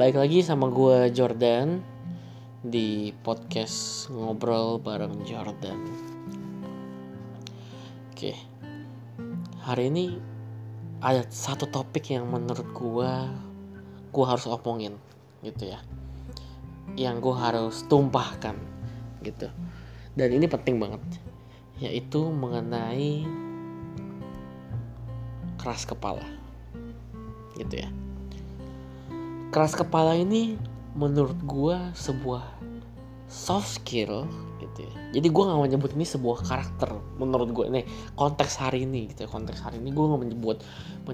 Baik lagi sama gue Jordan di podcast ngobrol bareng Jordan. Oke, hari ini ada satu topik yang menurut gue gue harus omongin gitu ya, yang gue harus tumpahkan gitu. Dan ini penting banget, yaitu mengenai keras kepala, gitu ya keras kepala ini menurut gue sebuah soft skill gitu ya. Jadi gue gak menyebut ini sebuah karakter menurut gue nih konteks hari ini gitu ya konteks hari ini gue gak menyebut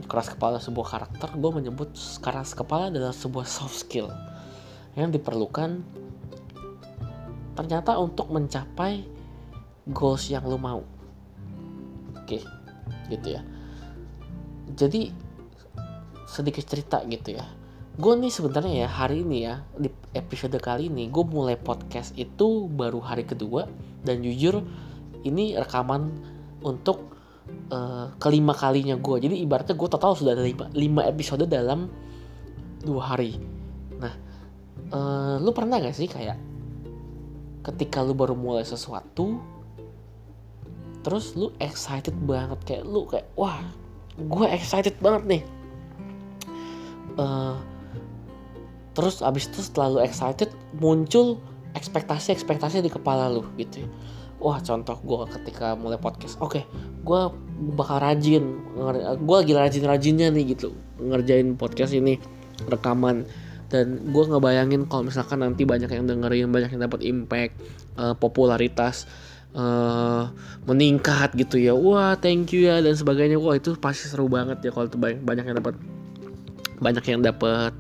keras kepala sebuah karakter gue menyebut keras kepala adalah sebuah soft skill yang diperlukan ternyata untuk mencapai goals yang lo mau. Oke gitu ya. Jadi sedikit cerita gitu ya gue nih sebenarnya ya hari ini ya di episode kali ini gue mulai podcast itu baru hari kedua. Dan jujur ini rekaman untuk uh, kelima kalinya gue jadi ibaratnya gue total sudah ada lima, lima episode dalam dua hari. Nah uh, lu pernah gak sih kayak ketika lu baru mulai sesuatu terus lu excited banget? Kayak lu kayak wah gue excited banget nih. Uh, terus abis itu setelah lu excited muncul ekspektasi-ekspektasi di kepala lu gitu ya. Wah contoh gue ketika mulai podcast, oke, okay, gue bakal rajin, gue lagi rajin-rajinnya nih gitu. Ngerjain podcast ini rekaman. Dan gue ngebayangin kalau misalkan nanti banyak yang dengerin, banyak yang dapat impact, uh, popularitas uh, meningkat gitu ya, wah thank you ya dan sebagainya, wah itu pasti seru banget ya kalau banyak yang dapat banyak yang dapat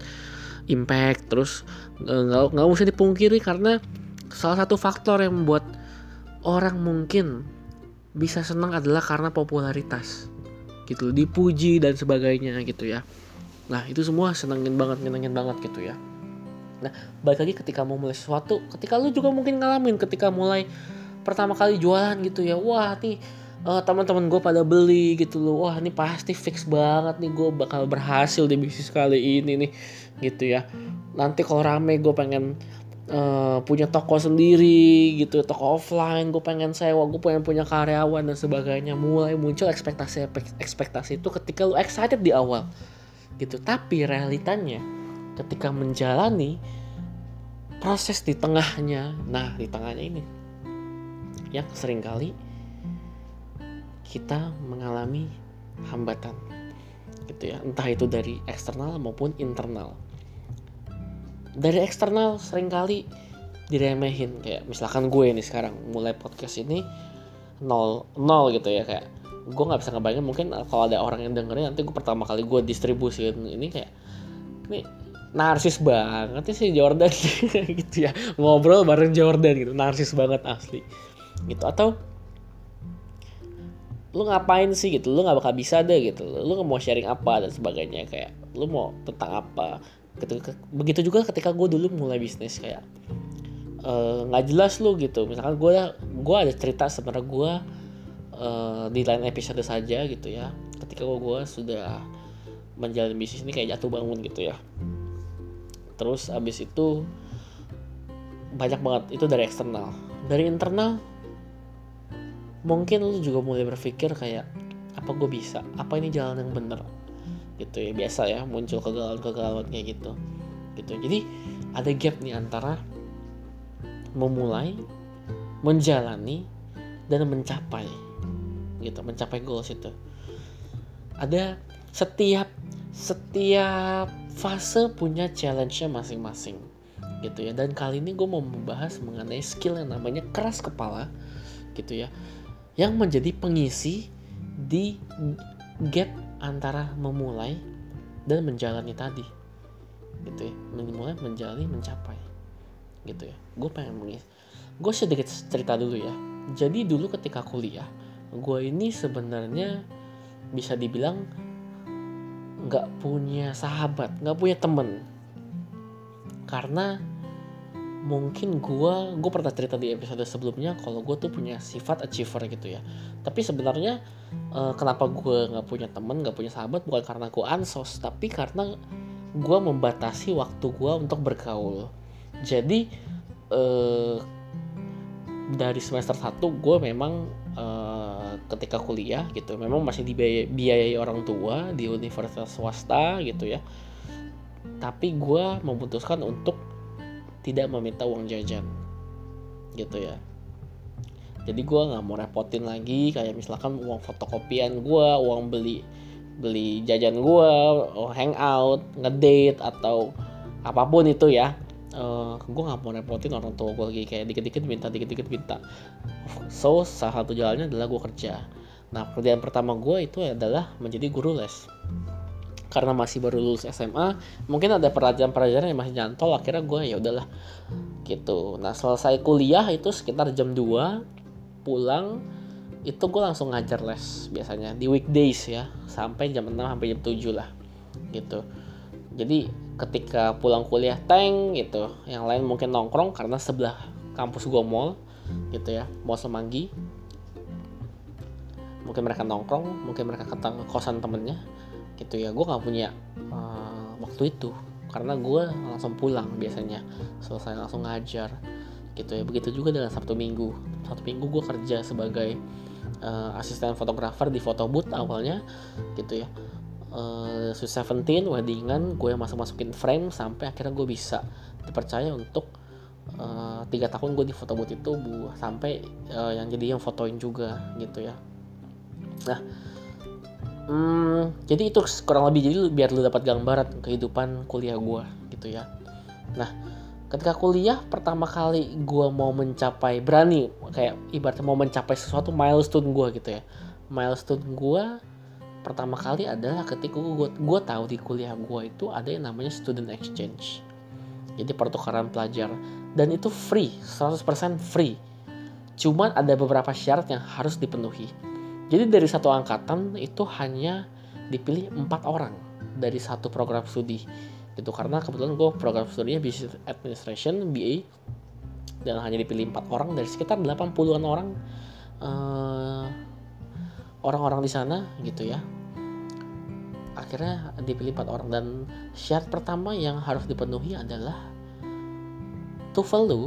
impact terus nggak nggak usah dipungkiri karena salah satu faktor yang membuat orang mungkin bisa senang adalah karena popularitas gitu dipuji dan sebagainya gitu ya. Nah itu semua senengin banget senengin banget gitu ya. Nah balik lagi ketika mau mulai sesuatu ketika lu juga mungkin ngalamin ketika mulai pertama kali jualan gitu ya wah nih uh, teman-teman gue pada beli gitu loh. Wah ini pasti fix banget nih. Gue bakal berhasil di bisnis kali ini nih gitu ya. Nanti kalau rame gue pengen uh, punya toko sendiri gitu toko offline gue pengen sewa gue pengen punya karyawan dan sebagainya. Mulai muncul ekspektasi ekspektasi itu ketika lu excited di awal gitu. Tapi realitanya ketika menjalani proses di tengahnya nah di tengahnya ini yang sering kali kita mengalami hambatan gitu ya. Entah itu dari eksternal maupun internal. Dari eksternal sering kali diremehin kayak misalkan gue nih sekarang mulai podcast ini nol nol gitu ya kayak gue nggak bisa ngebayangin mungkin kalau ada orang yang dengerin nanti gue pertama kali gue distribusiin ini kayak ini narsis banget sih Jordan. Gitu ya ngobrol bareng Jordan gitu narsis banget asli. Gitu atau lu ngapain sih? gitu. Lu nggak bakal bisa deh gitu. Lu mau sharing apa? dan sebagainya. Kayak lu mau tentang apa? Begitu juga ketika gue dulu mulai bisnis kayak eh, nggak uh, jelas lu gitu. Misalkan gue gue ada cerita sebenarnya gue uh, di lain episode saja gitu ya. Ketika gue sudah menjalani bisnis ini kayak jatuh bangun gitu ya. Terus abis itu banyak banget. Itu dari eksternal. Dari internal mungkin lu juga mulai berpikir kayak apa gue bisa? Apa ini jalan yang bener? Gitu ya biasa ya muncul kegalauan-kegalauan kayak gitu. Gitu. Jadi ada gap nih antara memulai menjalani dan mencapai. Gitu mencapai goals itu. Ada setiap setiap fase punya challenge-nya masing-masing. Gitu ya. Dan kali ini gue mau membahas mengenai skill yang namanya keras kepala. Gitu ya yang menjadi pengisi di gap antara memulai dan menjalani tadi. Gitu ya memulai menjalani mencapai. Gitu ya gue pengen mengisi. Gue sedikit cerita dulu ya. Jadi dulu ketika kuliah gue ini sebenarnya bisa dibilang nggak punya sahabat nggak punya temen. Karena mungkin gue gue pernah cerita di episode sebelumnya kalau gue tuh punya sifat achiever gitu ya. Tapi sebenarnya uh, kenapa gue nggak punya temen nggak punya sahabat bukan karena gue ansos tapi karena gue membatasi waktu gue untuk bergaul. Jadi eh, dari semester 1 gue memang eh, ketika kuliah gitu memang masih dibiayai orang tua di universitas swasta gitu ya. Tapi gue memutuskan untuk tidak meminta uang jajan. Gitu ya. Jadi gue nggak mau repotin lagi kayak misalkan uang fotokopian gue uang beli beli jajan gue hangout ngedate atau apa pun itu ya. Uh, eh, gue nggak mau repotin orang tua gue lagi kayak dikit-dikit minta dikit-dikit minta. So salah satu jalannya adalah gue kerja. Nah pekerjaan pertama gue itu adalah menjadi guru les karena masih baru lulus SMA mungkin ada pelajaran-pelajaran yang masih nyantol akhirnya gue ya udahlah gitu. Nah selesai kuliah itu sekitar jam 2 pulang itu gue langsung ngajar les biasanya di weekdays ya sampai jam 6 sampai jam 7 lah gitu. Jadi ketika pulang kuliah tank gitu. Yang lain mungkin nongkrong karena sebelah kampus gue mall gitu ya mall Semanggi. Mungkin mereka nongkrong mungkin mereka ketang kosan temennya gitu ya. Gue nggak punya uh, waktu itu. Karena gue langsung pulang biasanya. Selesai langsung ngajar gitu ya. Begitu juga dengan sabtu minggu. Sabtu minggu gue kerja sebagai uh, asisten fotografer di foto booth awalnya gitu ya. Uh, Sweet Seventeen weddingan gue masuk masukin frame sampai akhirnya gue bisa dipercaya untuk uh, tiga tahun gue di foto booth itu bu sampai uh, yang jadi yang fotoin juga gitu ya. Nah hmm, jadi itu kurang lebih jadi biar lu dapat gambaran kehidupan kuliah gue gitu ya. Nah ketika kuliah pertama kali gue mau mencapai berani kayak ibaratnya mau mencapai sesuatu milestone gue gitu ya. Milestone gue pertama kali adalah ketika gue gue tahu di kuliah gue itu ada yang namanya student exchange. Jadi pertukaran pelajar. Dan itu free 100% free. Cuman ada beberapa syarat yang harus dipenuhi jadi dari satu angkatan itu hanya dipilih empat orang dari satu program studi. Itu karena kebetulan gue program studinya business administration BA dan hanya dipilih empat orang dari sekitar 80-an orang uh, orang-orang di sana gitu ya. Akhirnya dipilih empat orang dan syarat pertama yang harus dipenuhi adalah TOEFL lu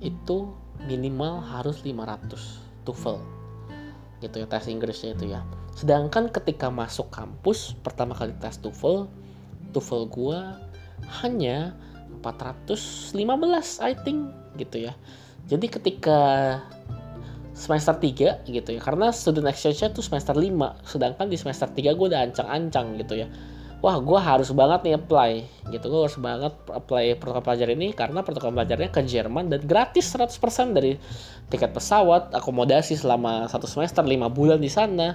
itu minimal harus 500 TOEFL gitu ya tes Inggrisnya itu ya. Sedangkan ketika masuk kampus pertama kali tes TOEFL TOEFL gua hanya 415 I think gitu ya. Jadi ketika semester 3 gitu ya karena student exchange-nya tuh semester 5 sedangkan di semester 3 gue udah ancang-ancang gitu ya wah gue harus banget nih apply gitu. Gue harus banget apply program pelajar ini karena program pelajarnya ke Jerman dan gratis 100% dari tiket pesawat akomodasi selama satu semester 5 bulan di sana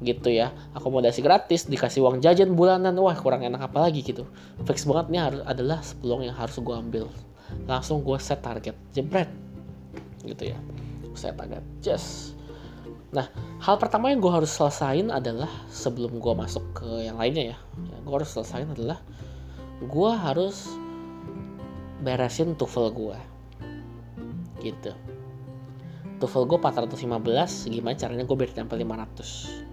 gitu ya. Akomodasi gratis dikasih uang jajan bulanan wah kurang enak apa lagi gitu. Fix banget nih harus adalah peluang yang harus gue ambil. Langsung gue set target jebret gitu ya. Saya target just nah hal pertama yang gue harus selesain adalah sebelum gue masuk ke yang lainnya ya, ya gue harus selesain adalah gue harus beresin TOEFL gue gitu. TOEFL gue 415 gimana caranya gue biar sampai 500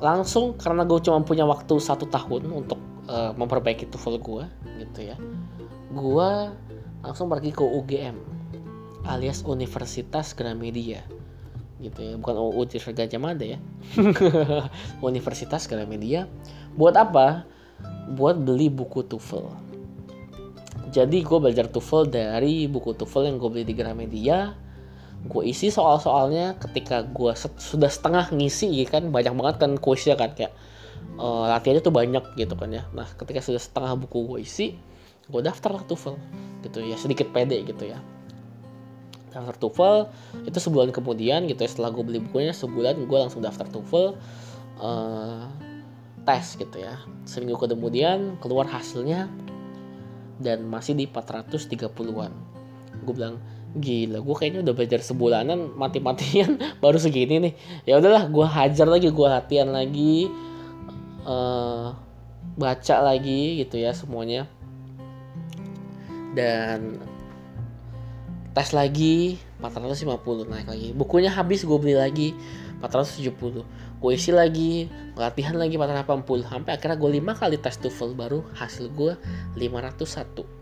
langsung karena gue cuma punya waktu satu tahun untuk uh, memperbaiki TOEFL gue gitu ya gue langsung pergi ke UGM alias Universitas Gramedia gitu ya. Bukan Universitas Gajah Mada ya. Universitas Gramedia. Buat apa? Buat beli buku TOEFL. Jadi gue belajar TOEFL dari buku TOEFL yang gue beli di Gramedia. Gue isi soal-soalnya ketika gue set, sudah setengah ngisi ya kan banyak banget kan kuisnya kan kayak uh, latihannya tuh banyak gitu kan ya. Nah ketika sudah setengah buku gue isi gue daftar lah TOEFL gitu ya sedikit pede gitu ya daftar TOEFL. Itu sebulan kemudian gitu ya setelah gue beli bukunya sebulan gue langsung daftar TOEFL uh, tes gitu ya. Seminggu kemudian keluar hasilnya dan masih di 430-an gue bilang gila gue kayaknya udah belajar sebulanan mati-matian baru segini nih. Ya udahlah gue hajar lagi gue latihan lagi uh, baca lagi gitu ya semuanya. Dan tes lagi 450 naik lagi. Bukunya habis gue beli lagi 470 gue isi lagi latihan lagi 480 sampai akhirnya gue lima kali tes TOEFL baru hasil gue 501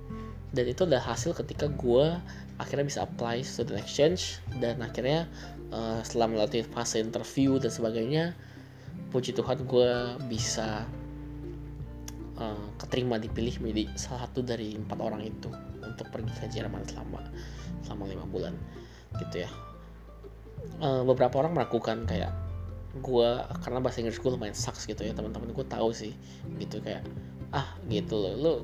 dan itu adalah hasil ketika gue akhirnya bisa apply student exchange dan akhirnya uh, setelah melalui fase interview dan sebagainya puji Tuhan gue bisa uh, keterima dipilih menjadi salah satu dari empat orang itu untuk pergi ke Jerman selama selama lima bulan gitu ya. Uh, beberapa orang melakukan kayak gue karena bahasa Inggris gue lumayan sucks gitu ya teman-teman gue tahu sih gitu kayak ah gitu loh lu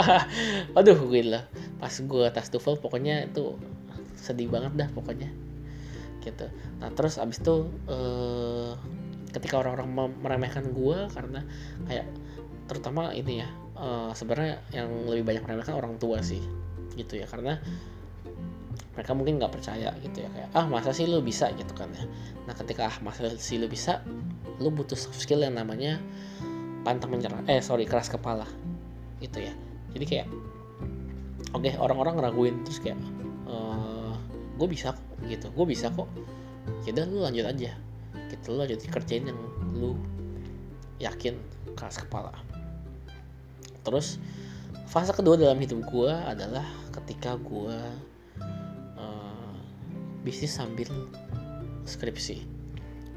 aduh gue lah. Pas gue tes TOEFL pokoknya itu sedih banget dah pokoknya gitu. Nah terus abis itu uh, ketika orang-orang meremehkan gue karena kayak terutama ini ya uh, sebenarnya yang lebih banyak meremehkan orang tua sih gitu ya. Karena mereka mungkin nggak percaya gitu ya kayak ah masa sih lu bisa? gitu kan ya. Nah ketika ah masa sih lu bisa? Lu butuh soft skill yang namanya pantang menyerah eh sorry keras kepala gitu ya. Jadi kayak oke okay, orang-orang ngeraguin terus kayak e, eh, gue bisa kok gitu gue bisa kok. Ya lu lanjut aja. Gitu lu lanjut kerjain yang lu yakin keras kepala. Terus fase kedua dalam hidup gue adalah ketika gue bisnis sambil skripsi.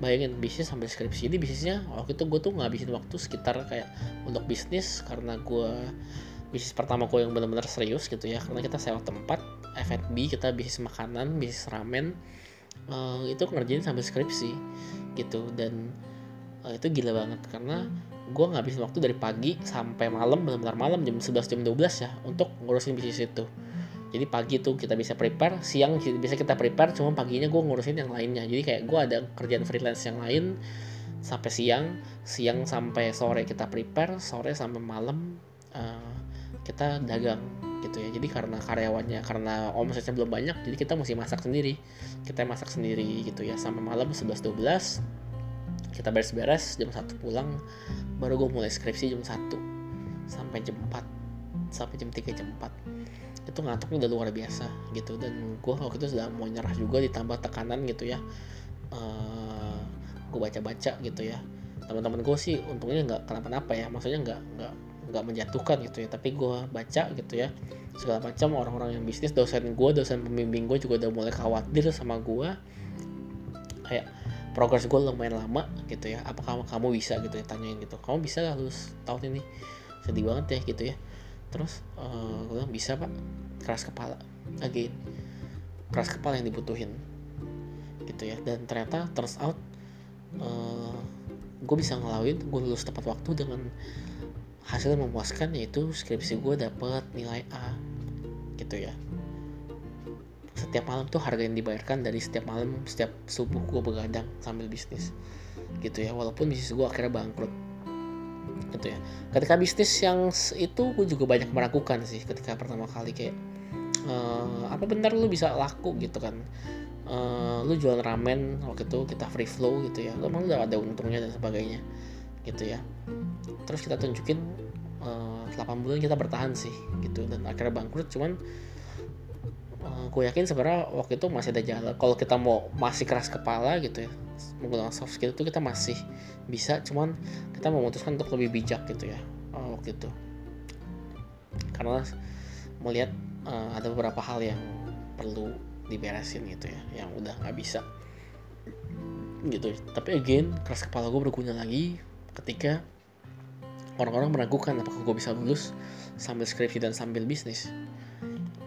Bayangin bisnis sambil skripsi ini bisnisnya waktu itu gue tuh ngabisin waktu sekitar kayak untuk bisnis karena gue bisnis pertama gue yang benar-benar serius gitu ya karena kita sewa tempat F&B kita bisnis makanan bisnis ramen uh, itu ngerjain sambil skripsi gitu. Dan uh, itu gila banget karena gue ngabisin waktu dari pagi sampai malam benar-benar malam jam 11 jam 12 ya untuk ngurusin bisnis itu jadi pagi tuh kita bisa prepare siang bisa kita prepare cuma paginya gue ngurusin yang lainnya. Jadi kayak gue ada kerjaan freelance yang lain sampai siang siang sampai sore kita prepare sore sampai malam uh, kita dagang gitu ya. Jadi karena karyawannya karena omsetnya belum banyak jadi kita mesti masak sendiri. Kita masak sendiri gitu ya sampai malam 11 12 kita beres-beres jam satu pulang baru gue mulai skripsi jam 1 sampai jam 4 sampai jam 3 jam 4 itu ngantuknya udah luar biasa gitu. Dan gue waktu itu sudah mau nyerah juga ditambah tekanan gitu ya. Uh, eh, gue baca-baca gitu ya. Teman-teman gue sih untungnya nggak kenapa-napa ya. Maksudnya nggak nggak nggak menjatuhkan gitu ya. Tapi gue baca gitu ya. Segala macam orang-orang yang bisnis dosen gue dosen pembimbing gue juga udah mulai khawatir sama gue kayak progres gue lumayan lama gitu ya. Apakah kamu, bisa gitu ya tanyain gitu. Kamu bisa gak lulus tahun ini. Sedih banget ya gitu ya terus uh, eh, gue bilang bisa pak. Keras kepala. Again keras kepala yang dibutuhin. Gitu ya. Dan ternyata turns out uh, eh, gue bisa ngelaluin gue lulus tepat waktu dengan hasil yang memuaskan yaitu skripsi gue dapet nilai A. Gitu ya. Setiap malam tuh harga yang dibayarkan dari setiap malam setiap subuh gue begadang sambil bisnis. Gitu ya. Walaupun bisnis gue akhirnya bangkrut gitu ya. Ketika bisnis yang itu gue juga banyak meragukan sih ketika pertama kali kayak uh, apa benar lu bisa laku gitu kan. Uh, lu jual ramen waktu itu kita free flow gitu ya. Lu emang udah ada untungnya dan sebagainya gitu ya. Terus kita tunjukin uh, eh, 8 bulan kita bertahan sih gitu dan akhirnya bangkrut. Cuman gue yakin sebenarnya waktu itu masih ada jalan. Kalau kita mau masih keras kepala gitu ya menggunakan soft skill itu kita masih bisa cuman kita memutuskan untuk lebih bijak gitu ya uh, waktu itu. Karena melihat uh, ada beberapa hal yang perlu diberesin gitu ya yang udah nggak bisa. Gitu. Tapi again keras kepala gue berguna lagi ketika orang-orang meragukan apakah gue bisa lulus sambil skripsi dan sambil bisnis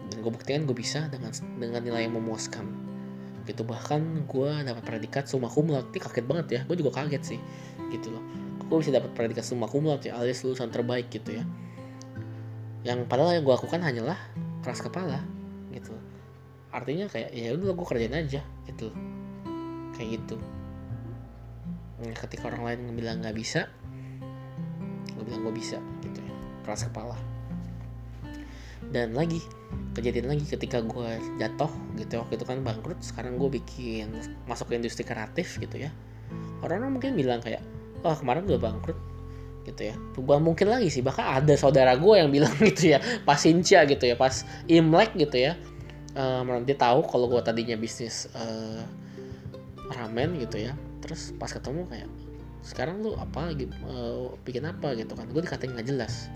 dan gue buktikan gue bisa dengan dengan nilai yang memuaskan. Gitu bahkan gue dapat predikat summa cum laude. Kaget banget ya gue juga kaget sih. Gitu loh. Gue bisa dapat predikat summa cum ya? Alias lulusan terbaik gitu ya. Yang padahal yang gue lakukan hanyalah keras kepala. Gitu artinya kayak ya udah gue kerjain aja. Gitu kayak gitu. Nah, ketika orang lain bilang nggak bisa gue bilang gue bisa gitu ya. Keras kepala. Dan lagi kejadian lagi ketika gue jatuh gitu. Waktu itu kan bangkrut sekarang gue bikin masuk ke industri kreatif gitu ya. Orang-orang mungkin bilang kayak wah oh, kemarin gue bangkrut gitu ya. Bukan mungkin lagi sih bahkan ada saudara gue yang bilang gitu ya pas Sinca gitu ya pas Imlek gitu ya. Um, nanti tahu kalau gue tadinya bisnis uh, ramen gitu ya. Terus pas ketemu kayak sekarang lu apa lagi uh, bikin apa? gitu kan. Gue dikatain nggak jelas.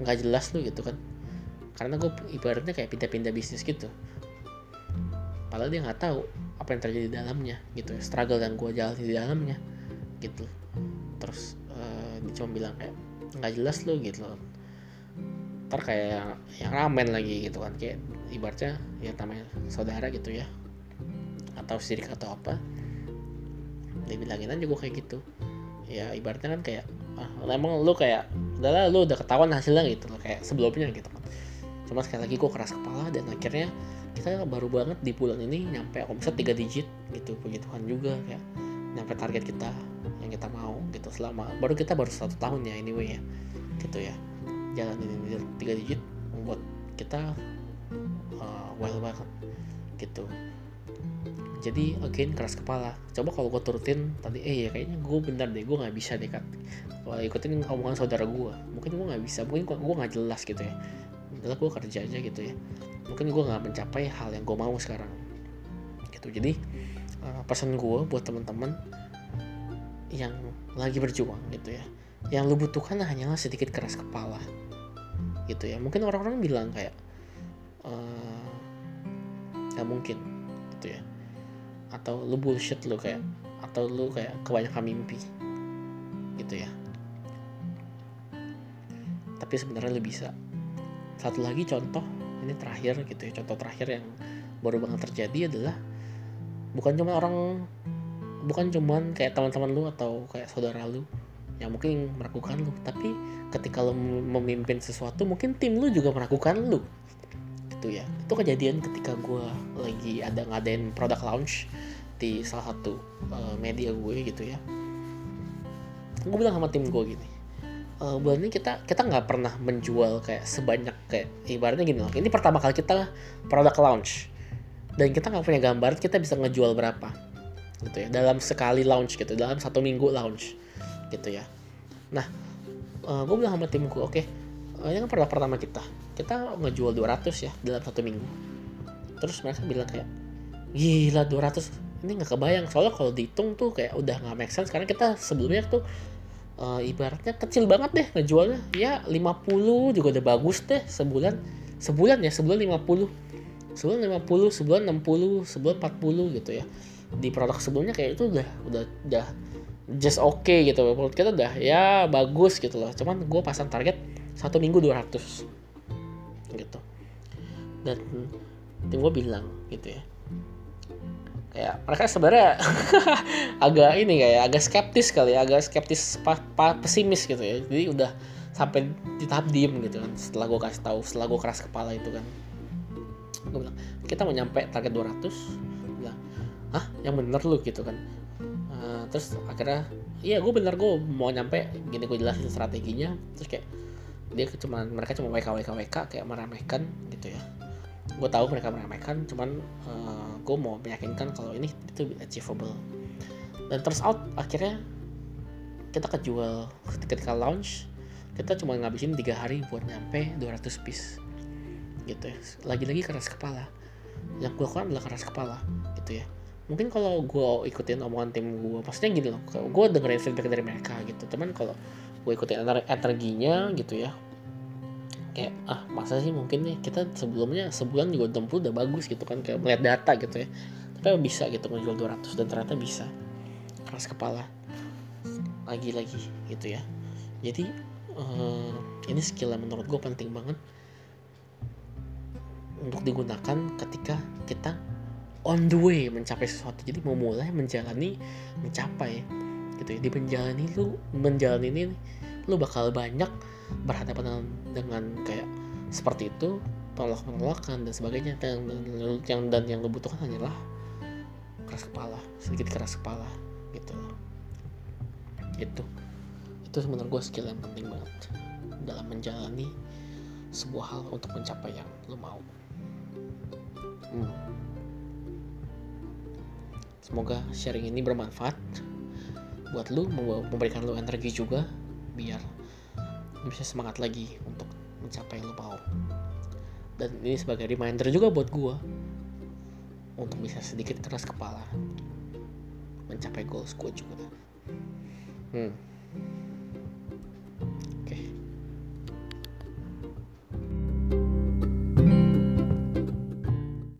Nggak jelas lu gitu kan karena gue ibaratnya kayak pindah-pindah bisnis gitu. Padahal dia nggak tahu apa yang terjadi di dalamnya gitu ya struggle yang gue jalani di dalamnya gitu. Terus uh, dia cuma bilang kayak nggak jelas lu gitu loh. Ntar kayak yang, yang ramen lagi gitu kan kayak ibaratnya ya namanya saudara gitu ya atau sirik atau apa. Dia bilangin aja gue kayak gitu. Ya ibaratnya kan kayak ah, emang lu kayak udahlah lu udah ketahuan hasilnya gitu loh kayak sebelumnya gitu cuma sekali lagi gue keras kepala dan akhirnya kita baru banget di bulan ini nyampe omset 3 digit gitu puji Tuhan juga kayak nyampe target kita yang kita mau gitu selama baru kita baru satu tahun ya anyway ya gitu ya. Jalan ini tiga digit membuat kita uh, well banget gitu. Jadi again keras kepala. Coba kalau gue turutin tadi eh ya kayaknya gue bener deh gue nggak bisa deh kan kalau ikutin omongan saudara gue mungkin gue nggak bisa mungkin gue nggak jelas gitu ya adalah gue kerja aja gitu ya. Mungkin gue nggak mencapai hal yang gue mau sekarang. Gitu. Jadi uh, pesan gue buat teman-teman yang lagi berjuang gitu ya yang lu butuhkan hanyalah sedikit keras kepala gitu ya. Mungkin orang-orang bilang kayak uh, nggak mungkin gitu ya. Atau lu bullshit lu kayak atau lu kayak kebanyakan mimpi gitu ya. Tapi sebenarnya lu bisa satu lagi contoh ini terakhir gitu ya contoh terakhir yang baru banget terjadi adalah bukan cuma orang bukan cuman kayak teman-teman lu atau kayak saudara lu yang mungkin meragukan lu tapi ketika lu memimpin sesuatu mungkin tim lu juga meragukan lu. Gitu ya. Itu kejadian ketika gue lagi ada ngadain produk launch di salah satu uh, media gue gitu ya. Gue bilang sama tim gue gini uh, bulan ini kita kita nggak pernah menjual kayak sebanyak kayak ibaratnya gini loh. Ini pertama kali kita produk launch. Dan kita nggak punya gambar kita bisa ngejual berapa. Gitu ya. Dalam sekali launch gitu. Dalam satu minggu launch. Gitu ya. Nah uh, eh, gue bilang sama timku oke okay, uh, ini kan produk pertama kita. Kita ngejual 200 ya dalam satu minggu. Terus mereka bilang kayak gila 200 ini nggak kebayang. Soalnya kalau dihitung tuh kayak udah nggak make sense. Karena kita sebelumnya tuh uh, ibaratnya kecil banget deh ngejualnya. Ya 50 juga udah bagus deh sebulan. Sebulan ya sebulan 50 sebulan 50 sebulan 60 sebulan 40 gitu ya. Di produk sebelumnya kayak itu udah udah udah just oke okay gitu. Menurut kita udah ya bagus gitu loh. Cuman gue pasang target satu minggu 200 gitu. Dan tim gue bilang gitu ya kayak mereka sebenarnya agak ini kayak agak skeptis kali ya agak skeptis pa, pa, pesimis gitu ya. Jadi udah sampai di tahap diem gitu kan setelah gue kasih tahu setelah gue keras kepala itu kan. Gue bilang kita mau nyampe target 200 bilang ah yang bener lu? Gitu kan. Terus akhirnya iya gue bener gue mau nyampe. Gini gue jelasin strateginya terus kayak dia cuma mereka cuma WK WK WK kayak meremehkan gitu ya gue tahu mereka meremehkan cuman uh, eh, gue mau meyakinkan kalau ini itu achievable. Dan terus out akhirnya kita kejual ketika launch kita cuma ngabisin tiga hari buat nyampe 200 piece. Gitu ya. Lagi-lagi keras kepala. Yang gue lakukan adalah keras kepala gitu ya. Mungkin kalau gue ikutin omongan tim gue maksudnya gini loh gue dengerin feedback dari mereka gitu. Teman kalau gue ikutin energinya gitu ya kayak ah masa sih mungkin nih kita sebelumnya sebulan juga tempuh udah bagus gitu kan kayak melihat data gitu ya. Tapi bisa gitu menjual 200 dan ternyata bisa. Keras kepala. Lagi-lagi gitu ya. Jadi uh, ini skill yang menurut gue penting banget. Untuk digunakan ketika kita on the way mencapai sesuatu. Jadi mau mulai menjalani mencapai gitu ya. Di menjalani lu menjalani ini lu bakal banyak berhadapan dengan, dengan kayak seperti itu penolak penolakan dan sebagainya. Dan, yang dan yang lu butuhkan hanyalah keras kepala sedikit keras kepala gitu itu itu sebenarnya gue skill yang penting banget dalam menjalani sebuah hal untuk mencapai yang lu mau. Hmm. Semoga sharing ini bermanfaat buat lu, memberikan lu energi juga biar bisa semangat lagi untuk mencapai yang lu mau. Dan ini sebagai reminder juga buat gua untuk bisa sedikit keras kepala mencapai goals gue juga hmm